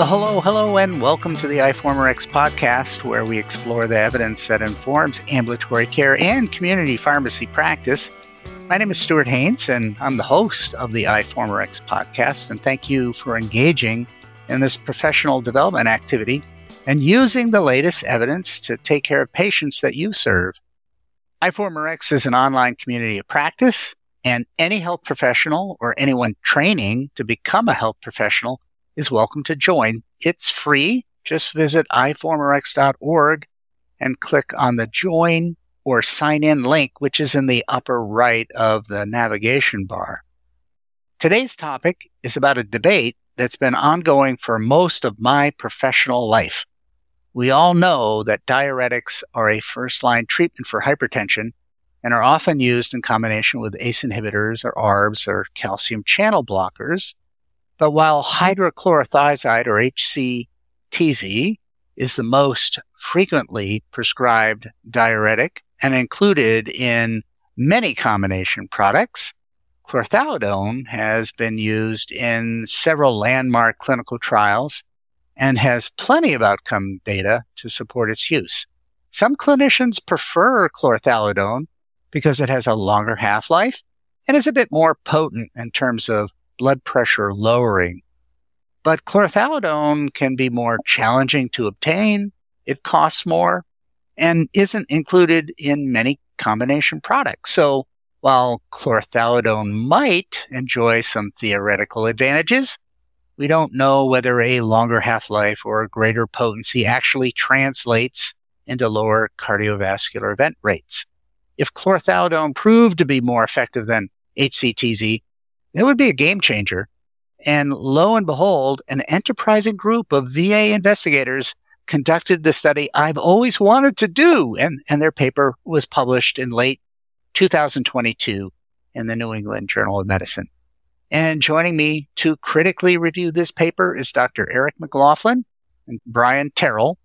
Well, hello, hello, and welcome to the iForumRx podcast, where we explore the evidence that informs ambulatory care and community pharmacy practice. My name is Stuart Haines, and I'm the host of the iForumRx podcast. And thank you for engaging in this professional development activity and using the latest evidence to take care of patients that you serve. iForumRx is an online community of practice, and any health professional or anyone training to become a health professional is welcome to join. It's free. Just visit iforumrx.org and click on the join or sign in link, which is in the upper right of the navigation bar. Today's topic is about a debate that's been ongoing for most of my professional life. We all know that diuretics are a first line treatment for hypertension and are often used in combination with ACE inhibitors or ARBs or calcium channel blockers. But while hydrochlorothiazide or HCTZ is the most frequently prescribed diuretic and included in many combination products, chlorthalidone has been used in several landmark clinical trials and has plenty of outcome data to support its use. Some clinicians prefer chlorthalidone because it has a longer half-life and is a bit more potent in terms of blood pressure lowering. But chlorothalidone can be more challenging to obtain. It costs more and isn't included in many combination products. So while chlorothalidone might enjoy some theoretical advantages, we don't know whether a longer half-life or a greater potency actually translates into lower cardiovascular event rates. If chlorothalidone proved to be more effective than HCTZ, it would be a game changer. And lo and behold, an enterprising group of VA investigators conducted the study I've always wanted to do. And, and their paper was published in late 2022 in the New England Journal of Medicine. And joining me to critically review this paper is Dr. Eric MacLaughlin and Brian Terrell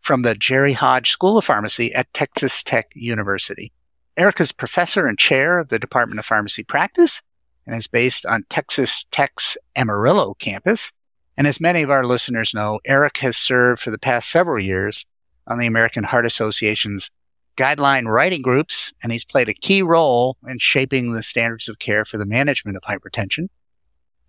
from the Jerry Hodge School of Pharmacy at Texas Tech University. Eric is professor and chair of the Department of Pharmacy Practice and is based on Texas Tech's Amarillo campus. And as many of our listeners know, Eric has served for the past several years on the American Heart Association's guideline writing groups, and he's played a key role in shaping the standards of care for the management of hypertension.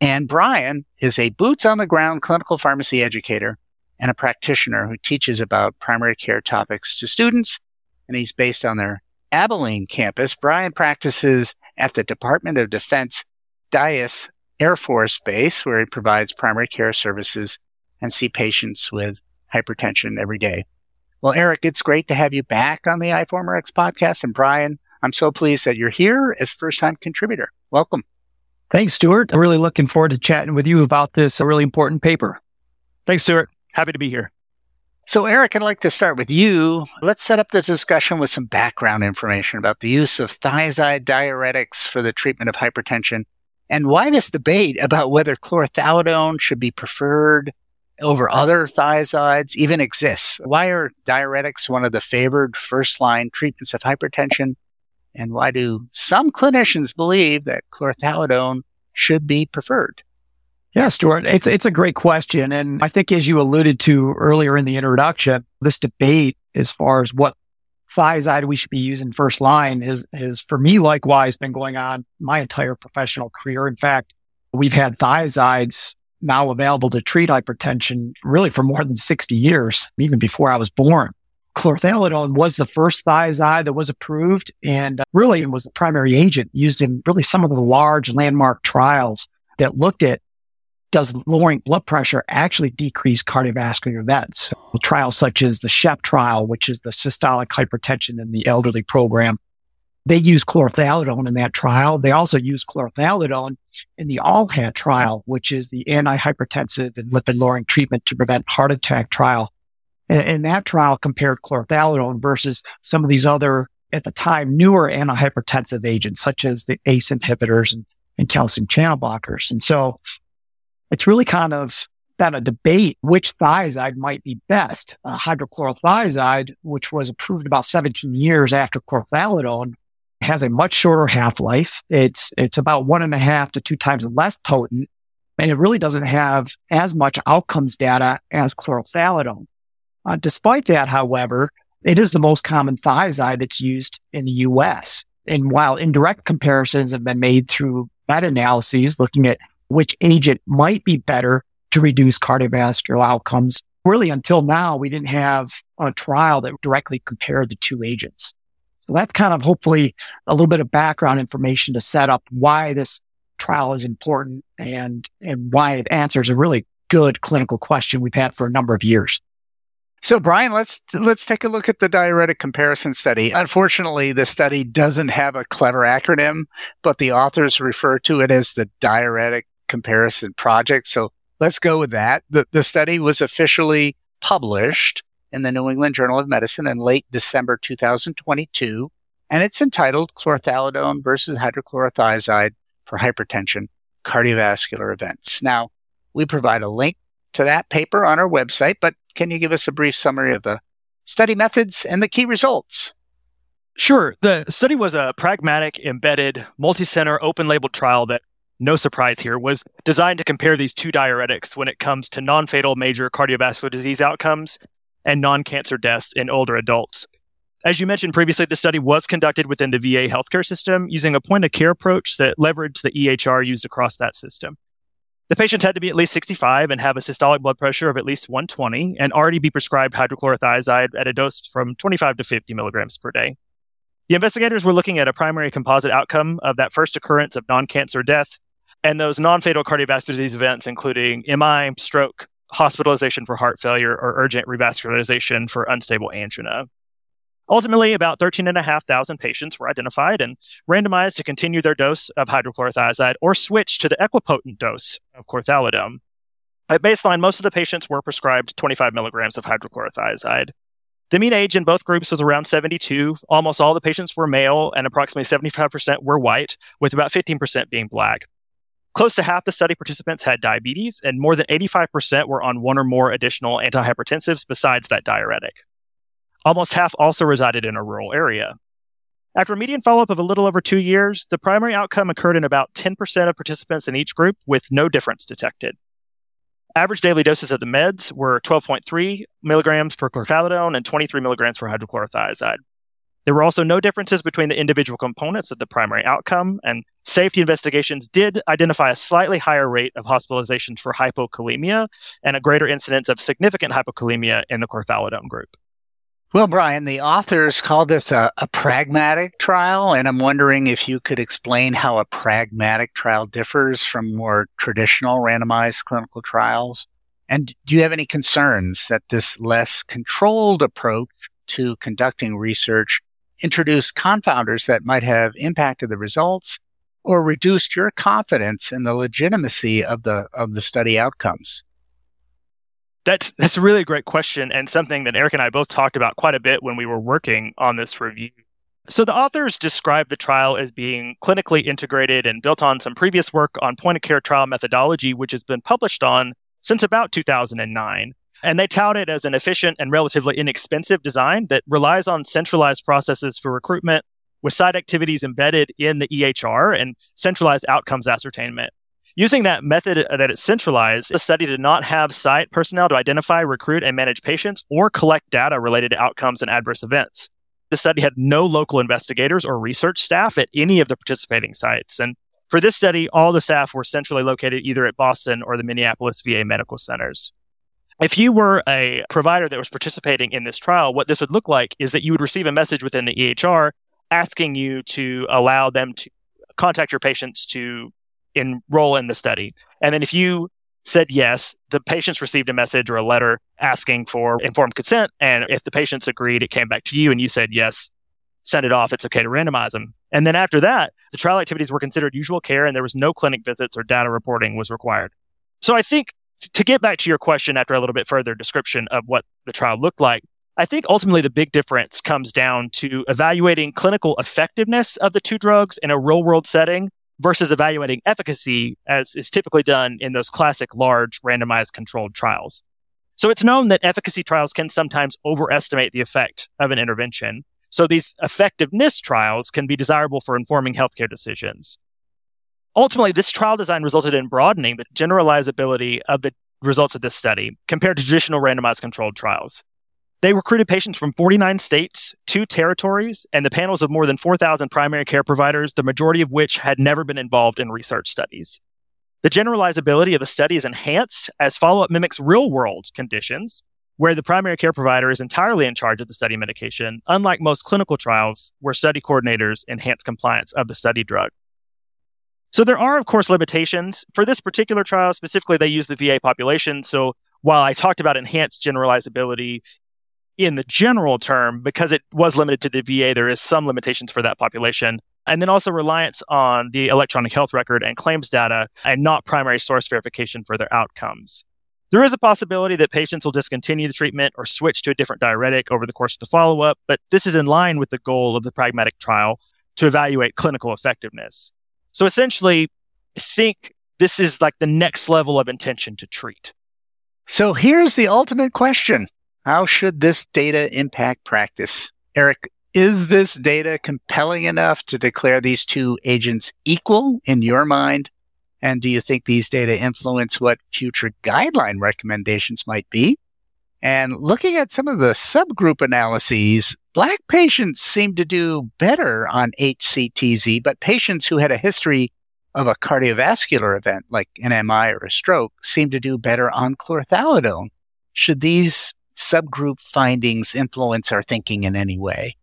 And Brian is a boots on the ground clinical pharmacy educator and a practitioner who teaches about primary care topics to students, and he's based on their Abilene campus. Brian practices at the Department of Defense Dyess Air Force Base, where he provides primary care services and see patients with hypertension every day. Well, Eric, it's great to have you back on the iForumRx podcast. And Brian, I'm so pleased that you're here as first time contributor. Welcome. Thanks, Stuart. I'm really looking forward to chatting with you about this really important paper. Thanks, Stuart. Happy to be here. So, Eric, I'd like to start with you. Let's set up the discussion with some background information about the use of thiazide diuretics for the treatment of hypertension and why this debate about whether chlorthalidone should be preferred over other thiazides even exists. Why are diuretics one of the favored first line treatments of hypertension? And why do some clinicians believe that chlorthalidone should be preferred? Yeah, Stuart, it's it's a great question, and I think as you alluded to earlier in the introduction, this debate as far as what thiazide we should be using first line is is for me likewise been going on my entire professional career. In fact, we've had thiazides now available to treat hypertension really for more than 60 years, even before I was born. Chlorthalidone was the first thiazide that was approved and uh, really was the primary agent used in really some of the large landmark trials that looked at does lowering blood pressure actually decrease cardiovascular events? Trials such as the SHEP trial, which is the systolic hypertension in the elderly program, they use chlorothalidone in that trial. They also use chlorothalidone in the ALLHAT trial, which is the antihypertensive and lipid lowering treatment to prevent heart attack trial. And, and that trial compared chlorothalidone versus some of these other, at the time, newer antihypertensive agents, such as the ACE inhibitors and, and calcium channel blockers. And so it's really kind of been a debate which thiazide might be best. Uh, hydrochlorothiazide, which was approved about 17 years after chlorthalidone, has a much shorter half life. It's it's about one and a half to two times less potent, and it really doesn't have as much outcomes data as chlorothalidone. Uh, despite that, however, it is the most common thiazide that's used in the US. And while indirect comparisons have been made through meta-analyses looking at which agent might be better to reduce cardiovascular outcomes, really until now, we didn't have a trial that directly compared the two agents. So that's kind of hopefully a little bit of background information to set up why this trial is important and, and why it answers a really good clinical question we've had for a number of years. So Brian, let's let's take a look at the diuretic comparison study. Unfortunately, the study doesn't have a clever acronym, but the authors refer to it as the diuretic comparison project. So let's go with that. The, the study was officially published in the New England Journal of Medicine in late December 2022, and it's entitled Chlorothalidone versus hydrochlorothiazide for hypertension cardiovascular events. Now, we provide a link to that paper on our website, but can you give us a brief summary of the study methods and the key results? Sure. The study was a pragmatic, embedded, multi center, open label trial that, no surprise here, was designed to compare these two diuretics when it comes to non fatal major cardiovascular disease outcomes and non cancer deaths in older adults. As you mentioned previously, the study was conducted within the VA healthcare system using a point of care approach that leveraged the EHR used across that system. The patients had to be at least 65 and have a systolic blood pressure of at least 120 and already be prescribed hydrochlorothiazide at a dose from 25 to 50 milligrams per day. The investigators were looking at a primary composite outcome of that first occurrence of non cancer death and those non fatal cardiovascular disease events, including MI, stroke, hospitalization for heart failure, or urgent revascularization for unstable angina. Ultimately, about 13,500 patients were identified and randomized to continue their dose of hydrochlorothiazide or switch to the equipotent dose of chlorthalidone. At baseline, most of the patients were prescribed 25 milligrams of hydrochlorothiazide. The mean age in both groups was around 72. Almost all the patients were male, and approximately 75% were white, with about 15% being black. Close to half the study participants had diabetes, and more than 85% were on one or more additional antihypertensives besides that diuretic. Almost half also resided in a rural area. After a median follow up of a little over two years, the primary outcome occurred in about 10% of participants in each group with no difference detected. Average daily doses of the meds were 12.3 milligrams for chlorthalidone and 23 milligrams for hydrochlorothiazide. There were also no differences between the individual components of the primary outcome, and safety investigations did identify a slightly higher rate of hospitalizations for hypokalemia and a greater incidence of significant hypokalemia in the chlorthalidone group. Well, Brian, the authors call this a, a, pragmatic trial, and I'm wondering if you could explain how a pragmatic trial differs from more traditional randomized clinical trials. And do you have any concerns that this less controlled approach to conducting research introduced confounders that might have impacted the results or reduced your confidence in the legitimacy of the of the study outcomes? That's that's a really great question and something that Eric and I both talked about quite a bit when we were working on this review. So the authors describe the trial as being clinically integrated and built on some previous work on point of care trial methodology, which has been published on since about 2009. And they tout it as an efficient and relatively inexpensive design that relies on centralized processes for recruitment with site activities embedded in the EHR and centralized outcomes ascertainment. Using that method uh, that it's centralized, the study did not have site personnel to identify, recruit, and manage patients or collect data related to outcomes and adverse events. The study had no local investigators or research staff at any of the participating sites. And for this study, all the staff were centrally located either at Boston or the Minneapolis VA medical centers. If you were a provider that was participating in this trial, what this would look like is that you would receive a message within the EHR asking you to allow them to contact your patients to enroll in the study. And then if you said yes, the patients received a message or a letter asking for informed consent. And if the patients agreed, it came back to you and you said yes, send it off. It's okay to randomize them. And then after that, the trial activities were considered usual care and there was no clinic visits or data reporting was required. So I think to get back to your question after a little bit further description of what the trial looked like, I think ultimately the big difference comes down to evaluating clinical effectiveness of the two drugs in a real world setting versus evaluating efficacy as is typically done in those classic large randomized controlled trials. So it's known that efficacy trials can sometimes overestimate the effect of an intervention. So these effectiveness trials can be desirable for informing healthcare decisions. Ultimately, this trial design resulted in broadening the generalizability of the results of this study compared to traditional randomized controlled trials. They recruited patients from 49 states, two territories, and the panels of more than 4,000 primary care providers, the majority of which had never been involved in research studies. The generalizability of the study is enhanced as follow up mimics real world conditions, where the primary care provider is entirely in charge of the study medication, unlike most clinical trials where study coordinators enhance compliance of the study drug. So there are, of course, limitations. For this particular trial specifically, they use the VA population. So while I talked about enhanced generalizability in the general term, because it was limited to the VA, there is some limitations for that population. And then also reliance on the electronic health record and claims data and not primary source verification for their outcomes. There is a possibility that patients will discontinue the treatment or switch to a different diuretic over the course of the follow up, but this is in line with the goal of the pragmatic trial to evaluate clinical effectiveness. So essentially, think this is like the next level of intention to treat. So here's the ultimate question How should this data impact practice? Eric, is this data compelling enough to declare these two agents equal in your mind? And do you think these data influence what future guideline recommendations might be? And looking at some of the subgroup analyses, Black patients seem to do better on HCTZ, but patients who had a history of a cardiovascular event like an MI or a stroke seem to do better on chlorthalidone. Should these subgroup findings influence our thinking in any way?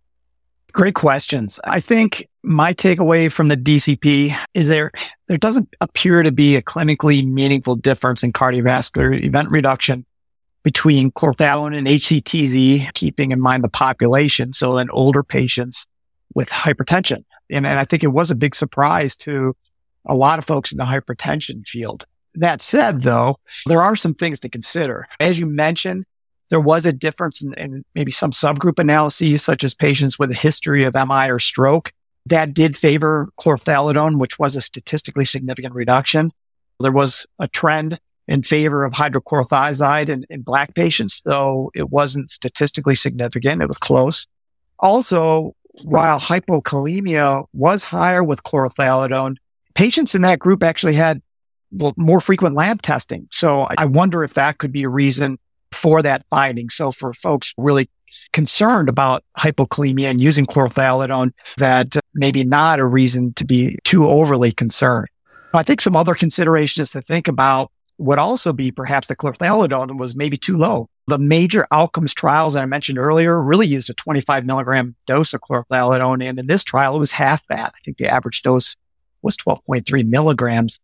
Great questions. I think my takeaway from the DCP is there there doesn't appear to be a clinically meaningful difference in cardiovascular event reduction between chlorthalidone and HCTZ, keeping in mind the population. So in older patients with hypertension. And, and I think it was a big surprise to a lot of folks in the hypertension field. That said, though, there are some things to consider. As you mentioned, there was a difference in, in, maybe some subgroup analyses, such as patients with a history of MI or stroke. That did favor chlorthalidone, which was a statistically significant reduction. There was a trend in favor of hydrochlorothiazide in, in black patients, though it wasn't statistically significant. It was close. Also, while hypokalemia was higher with chlorothalidone, patients in that group actually had more frequent lab testing. So I wonder if that could be a reason for that finding. So for folks really concerned about hypokalemia and using chlorothalidone, that maybe not a reason to be too overly concerned. I think some other considerations to think about would also be perhaps the chlorothalidone was maybe too low. The major outcomes trials that I mentioned earlier really used a 25 milligram dose of chlorothalidone. And in this trial, it was half that. I think the average dose was 12.3 milligrams.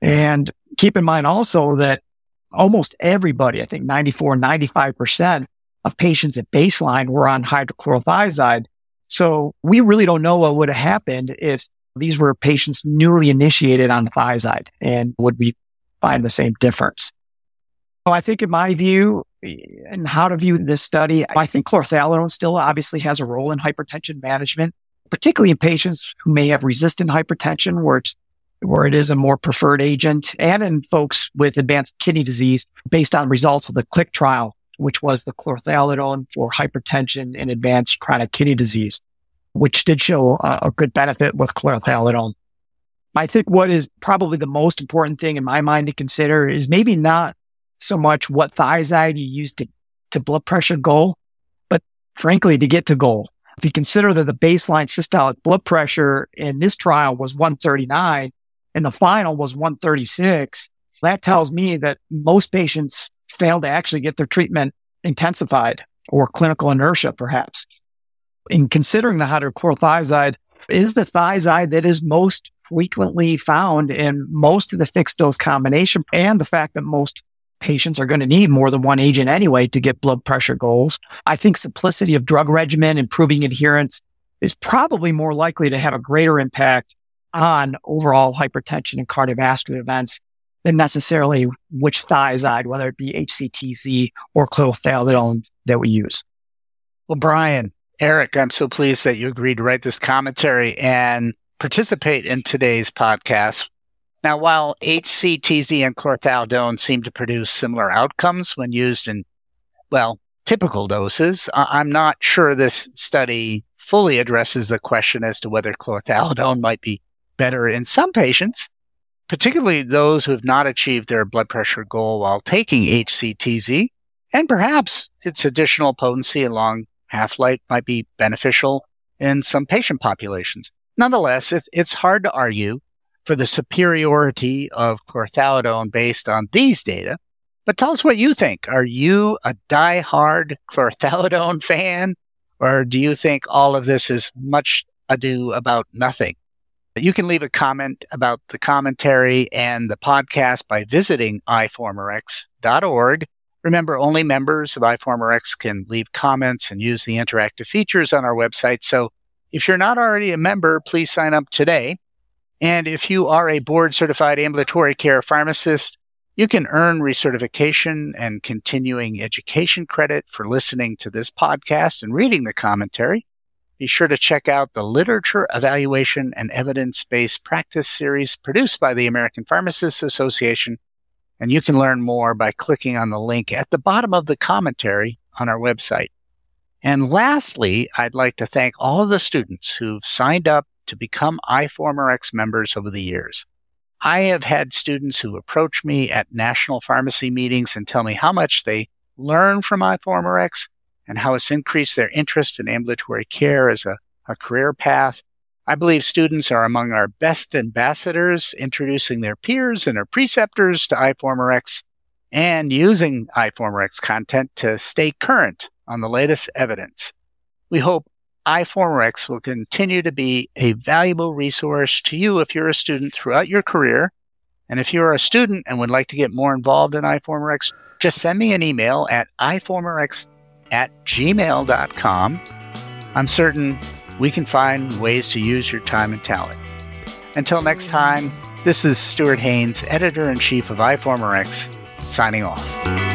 And keep in mind also that almost everybody, I think 94, 95% of patients at baseline were on hydrochlorothiazide. So we really don't know what would have happened if these were patients newly initiated on thiazide and would we find the same difference? So I think in my view and how to view this study, I think chlorothalidone still obviously has a role in hypertension management, particularly in patients who may have resistant hypertension where it's where it is a more preferred agent and in folks with advanced kidney disease based on results of the CLICK trial, which was the chlorothalidone for hypertension and advanced chronic kidney disease, which did show a, a good benefit with chlorothalidone. I think what is probably the most important thing in my mind to consider is maybe not so much what thiazide you use to, to blood pressure goal, but frankly, to get to goal. If you consider that the baseline systolic blood pressure in this trial was 139 and the final was 136, that tells me that most patients fail to actually get their treatment intensified or clinical inertia, perhaps. In considering the hydrochlorothiazide is the thiazide that is most frequently found in most of the fixed dose combination and the fact that most patients are going to need more than one agent anyway to get blood pressure goals. I think simplicity of drug regimen, improving adherence is probably more likely to have a greater impact on overall hypertension and cardiovascular events than necessarily which thiazide, whether it be HCTZ or chlorothalidone that we use. Well, Brian, Eric, I'm so pleased that you agreed to write this commentary and participate in today's podcast. Now, while HCTZ and chlorothalidone seem to produce similar outcomes when used in, well, typical doses, I'm not sure this study fully addresses the question as to whether chlorothalidone might be better in some patients particularly those who have not achieved their blood pressure goal while taking HCTZ, and perhaps its additional potency and long half-life might be beneficial in some patient populations. Nonetheless, it's, it's hard to argue for the superiority of chlorthalidone based on these data. But tell us what you think. Are you a die-hard chlorthalidone fan, or do you think all of this is much ado about nothing? You can leave a comment about the commentary and the podcast by visiting iforumrx.org. Remember, only members of iForumRx can leave comments and use the interactive features on our website. So if you're not already a member, please sign up today. And if you are a board certified ambulatory care pharmacist, you can earn recertification and continuing education credit for listening to this podcast and reading the commentary be sure to check out the Literature Evaluation and Evidence Based Practice series produced by the American Pharmacists Association. And you can learn more by clicking on the link at the bottom of the commentary on our website. And lastly, I'd like to thank all of the students who've signed up to become iForumRx members over the years. I have had students who approach me at national pharmacy meetings and tell me how much they learn from iForumRx and how it's increased their interest in ambulatory care as a, a career path. I believe students are among our best ambassadors, introducing their peers and their preceptors to iForumRx and using iForumRx content to stay current on the latest evidence. We hope iForumRx will continue to be a valuable resource to you if you're a student throughout your career. And if you're a student and would like to get more involved in iForumRx, just send me an email at iForumRx at gmail.com. I'm certain we can find ways to use your time and talent. Until next time, this is Stuart Haines, editor in chief of iForumRx, signing off.